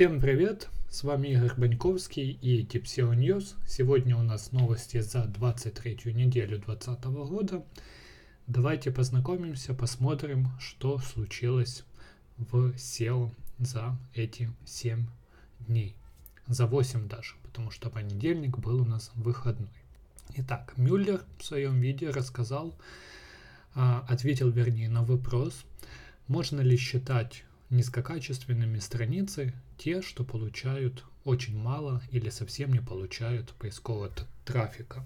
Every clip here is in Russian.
Всем привет! С вами Игорь Баньковский и Tipseo News. Сегодня у нас новости за 23 неделю 2020 года. Давайте познакомимся, посмотрим, что случилось в SEO за эти 7 дней. За 8 даже, потому что понедельник был у нас выходной. Итак, Мюллер в своем видео рассказал, а, ответил вернее на вопрос, можно ли считать низкокачественными страницы те, что получают очень мало или совсем не получают поискового трафика.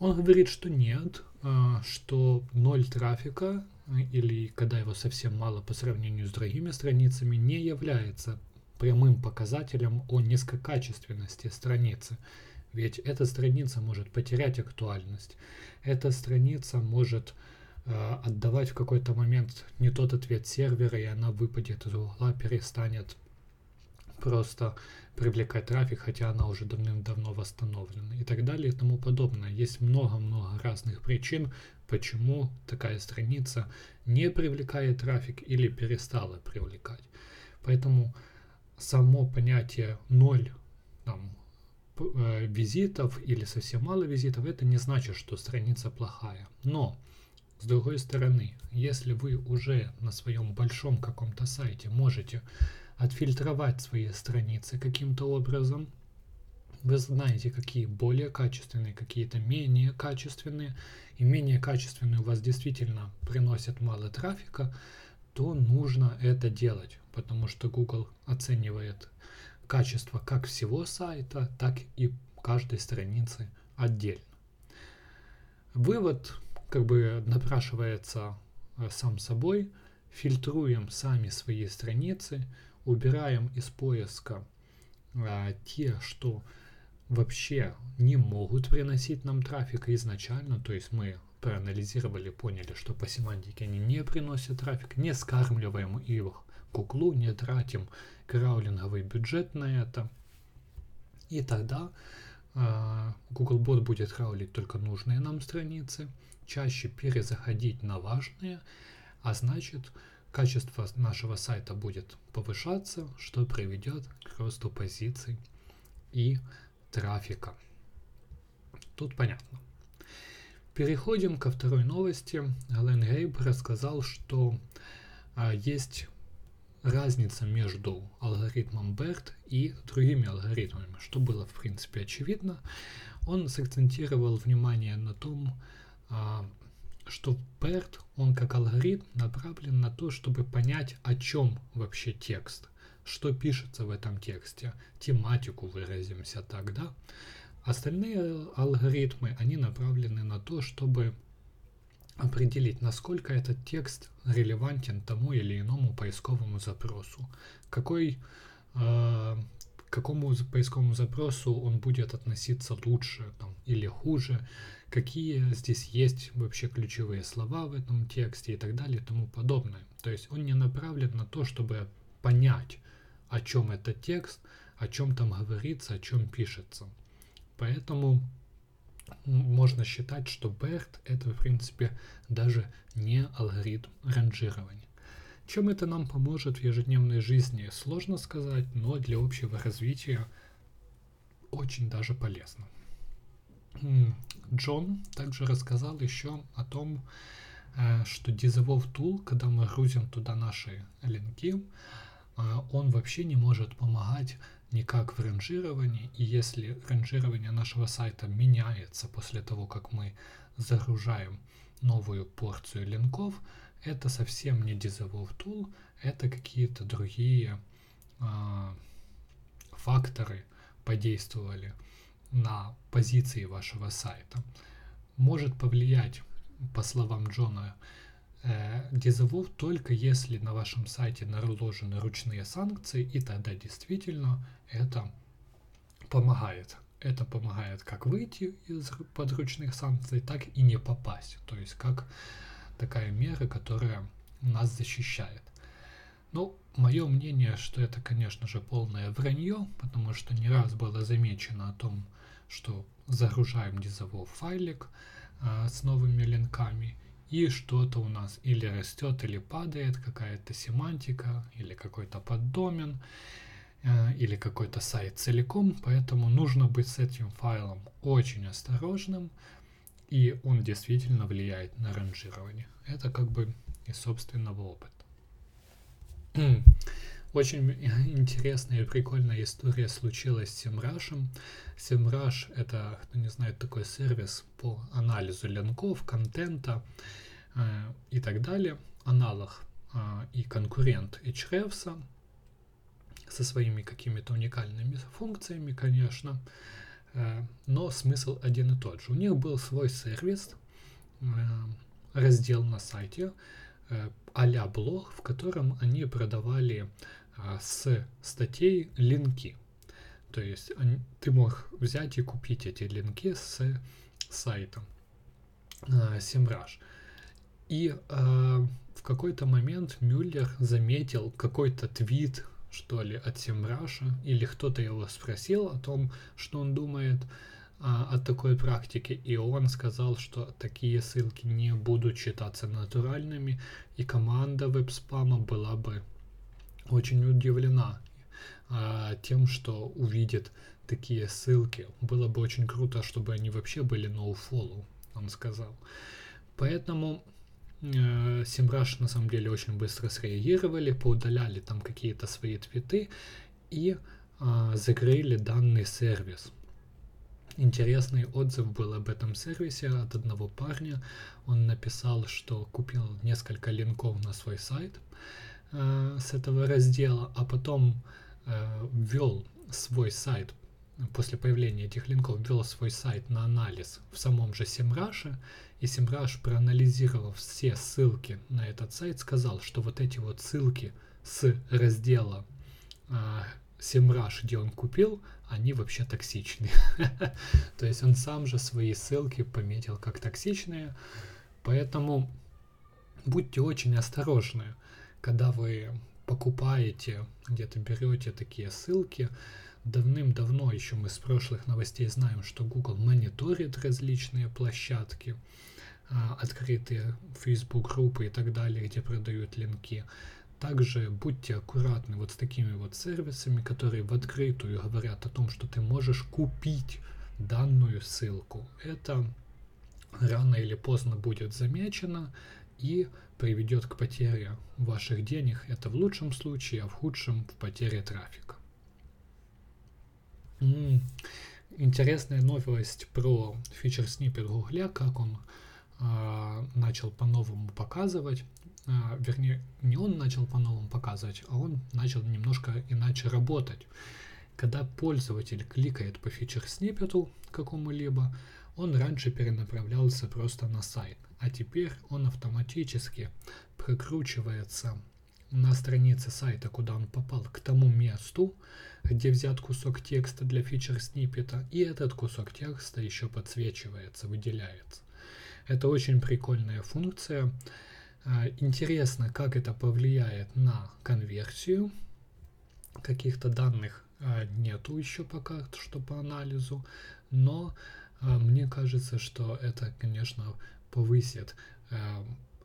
Он говорит, что нет, а, что ноль трафика или когда его совсем мало по сравнению с другими страницами не является прямым показателем о низкокачественности страницы. Ведь эта страница может потерять актуальность. Эта страница может э, отдавать в какой-то момент не тот ответ сервера, и она выпадет из угла, перестанет просто привлекать трафик, хотя она уже давным-давно восстановлена и так далее и тому подобное. Есть много-много разных причин, почему такая страница не привлекает трафик или перестала привлекать. Поэтому само понятие ноль там, э, визитов или совсем мало визитов, это не значит, что страница плохая. Но, с другой стороны, если вы уже на своем большом каком-то сайте можете отфильтровать свои страницы каким-то образом, вы знаете, какие более качественные, какие-то менее качественные, и менее качественные у вас действительно приносят мало трафика, то нужно это делать, потому что Google оценивает качество как всего сайта, так и каждой страницы отдельно. Вывод как бы напрашивается э, сам собой. Фильтруем сами свои страницы, убираем из поиска а, те, что вообще не могут приносить нам трафика изначально, то есть мы проанализировали, поняли, что по семантике они не приносят трафик, не скармливаем их Гуглу, не тратим краулинговый бюджет на это. И тогда э, Google Bot будет краулить только нужные нам страницы, чаще перезаходить на важные, а значит качество нашего сайта будет повышаться, что приведет к росту позиций и трафика. Тут понятно. Переходим ко второй новости. Ален Гейб рассказал, что а, есть разница между алгоритмом BERT и другими алгоритмами, что было в принципе очевидно. Он сакцентировал внимание на том, а, что BERT, он как алгоритм направлен на то, чтобы понять, о чем вообще текст, что пишется в этом тексте, тематику выразимся так, да. Остальные алгоритмы, они направлены на то, чтобы определить, насколько этот текст релевантен тому или иному поисковому запросу, какой, э, к какому поисковому запросу он будет относиться лучше там, или хуже, какие здесь есть вообще ключевые слова в этом тексте и так далее и тому подобное. То есть он не направлен на то, чтобы понять, о чем этот текст, о чем там говорится, о чем пишется. Поэтому можно считать, что BERT это, в принципе, даже не алгоритм ранжирования. Чем это нам поможет в ежедневной жизни, сложно сказать, но для общего развития очень даже полезно. Джон также рассказал еще о том, э, что Dissolve Tool, когда мы грузим туда наши линки, э, он вообще не может помогать никак в ранжировании, и если ранжирование нашего сайта меняется после того, как мы загружаем новую порцию линков, это совсем не Dissolve Tool, это какие-то другие э, факторы подействовали на позиции вашего сайта. Может повлиять, по словам Джона, э, Disavow только если на вашем сайте наложены ручные санкции, и тогда действительно это помогает. Это помогает как выйти из подручных санкций, так и не попасть. То есть как такая мера, которая нас защищает. Ну, мое мнение, что это, конечно же, полное вранье, потому что не раз было замечено о том, что загружаем дизовов файлик а, с новыми линками, и что-то у нас или растет, или падает, какая-то семантика, или какой-то поддомен. Э, или какой-то сайт целиком, поэтому нужно быть с этим файлом очень осторожным, и он действительно влияет на ранжирование. Это как бы из собственного опыта. Очень интересная и прикольная история случилась с Semrush. Semrush — это, кто не знает, такой сервис по анализу линков, контента э, и так далее. Аналог э, и конкурент Ahrefs со своими какими-то уникальными функциями, конечно. Э, но смысл один и тот же. У них был свой сервис, э, раздел на сайте, а блог, в котором они продавали с статей линки. То есть ты мог взять и купить эти линки с сайта Semrush. И в какой-то момент Мюллер заметил какой-то твит, что ли, от Semrush, или кто-то его спросил о том, что он думает а, о такой практике, и он сказал, что такие ссылки не будут считаться натуральными, и команда веб-спама была бы очень удивлена а, тем, что увидит такие ссылки. Было бы очень круто, чтобы они вообще были no-follow, он сказал. Поэтому э, Симраш на самом деле очень быстро среагировали, поудаляли там какие-то свои твиты и э, закрыли данный сервис. Интересный отзыв был об этом сервисе от одного парня. Он написал, что купил несколько линков на свой сайт, э, с этого раздела, а потом э, ввел свой сайт после появления этих линков ввел свой сайт на анализ в самом же Semrush, и Semrush, проанализировав все ссылки на этот сайт, сказал, что вот эти вот ссылки с раздела э, Semrush, где он купил, они вообще токсичные. То есть он сам же свои ссылки пометил как токсичные, поэтому будьте очень осторожны когда вы покупаете, где-то берете такие ссылки, давным-давно еще мы с прошлых новостей знаем, что Google мониторит различные площадки, а, открытые Facebook группы и так далее, где продают линки. Также будьте аккуратны вот с такими вот сервисами, которые в открытую говорят о том, что ты можешь купить данную ссылку. Это рано или поздно будет замечено, и приведет к потере ваших денег. Это в лучшем случае, а в худшем в потере трафика. М-м, интересная новость про фичер сниппет Гугля, как он э, начал по-новому показывать. Э, вернее, не он начал по-новому показывать, а он начал немножко иначе работать. Когда пользователь кликает по фичер сниппету какому-либо, он раньше перенаправлялся просто на сайт а теперь он автоматически прокручивается на странице сайта, куда он попал, к тому месту, где взят кусок текста для фичер сниппета, и этот кусок текста еще подсвечивается, выделяется. Это очень прикольная функция. А, интересно, как это повлияет на конверсию. Каких-то данных а, нету еще пока что по анализу, но а, мне кажется, что это, конечно, повысит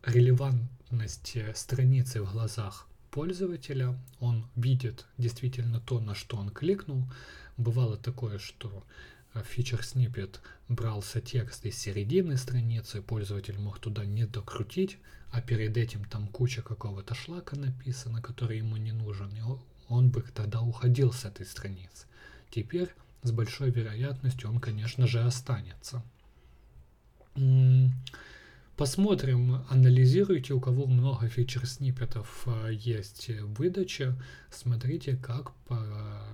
релевантность страницы в глазах пользователя, он видит действительно то, на что он кликнул. Бывало такое, что фичер snippet брался текст из середины страницы, пользователь мог туда не докрутить, а перед этим там куча какого-то шлака написана, который ему не нужен, и он бы тогда уходил с этой страницы. Теперь с большой вероятностью он, конечно же, останется. Посмотрим, анализируйте, у кого много фичер-сниппетов а, есть в выдаче, смотрите, как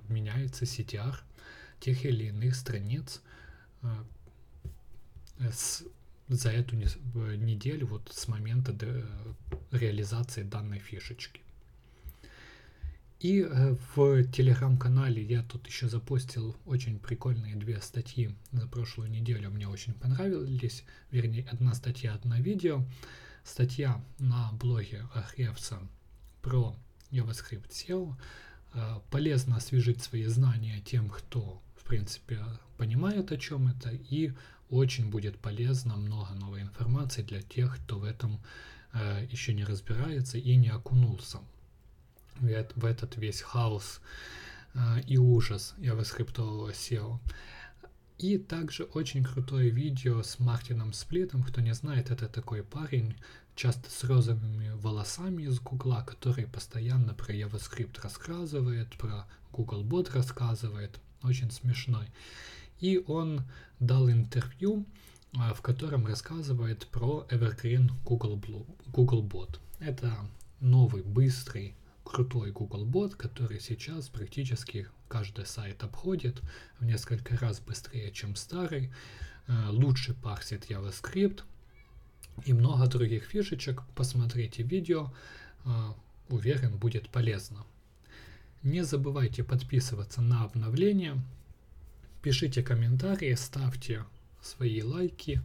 меняется CTR тех или иных страниц а, с, за эту неделю, вот с момента реализации данной фишечки. И э, в телеграм-канале я тут еще запостил очень прикольные две статьи за прошлую неделю. Мне очень понравились. Вернее, одна статья, одна видео. Статья на блоге Ахревца про JavaScript SEO. Э, полезно освежить свои знания тем, кто, в принципе, понимает, о чем это. И очень будет полезно много новой информации для тех, кто в этом э, еще не разбирается и не окунулся в этот весь хаос и ужас JavaScript SEO. И также очень крутое видео с Мартином Сплитом. Кто не знает, это такой парень, часто с розовыми волосами из Гугла, который постоянно про JavaScript рассказывает, про Google Bot рассказывает. Очень смешной. И он дал интервью, а, в котором рассказывает про Evergreen Google, Blue, Google Bot. Это новый, быстрый, крутой Google Bot, который сейчас практически каждый сайт обходит в несколько раз быстрее, чем старый, э, лучше парсит JavaScript и много других фишечек. Посмотрите видео, э, уверен, будет полезно. Не забывайте подписываться на обновления, пишите комментарии, ставьте свои лайки,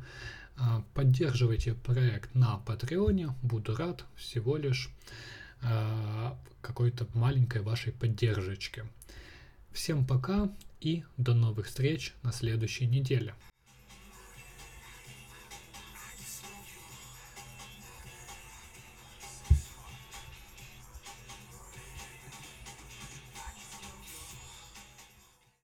э, поддерживайте проект на Патреоне, буду рад всего лишь какой-то маленькой вашей поддержки. Всем пока и до новых встреч на следующей неделе.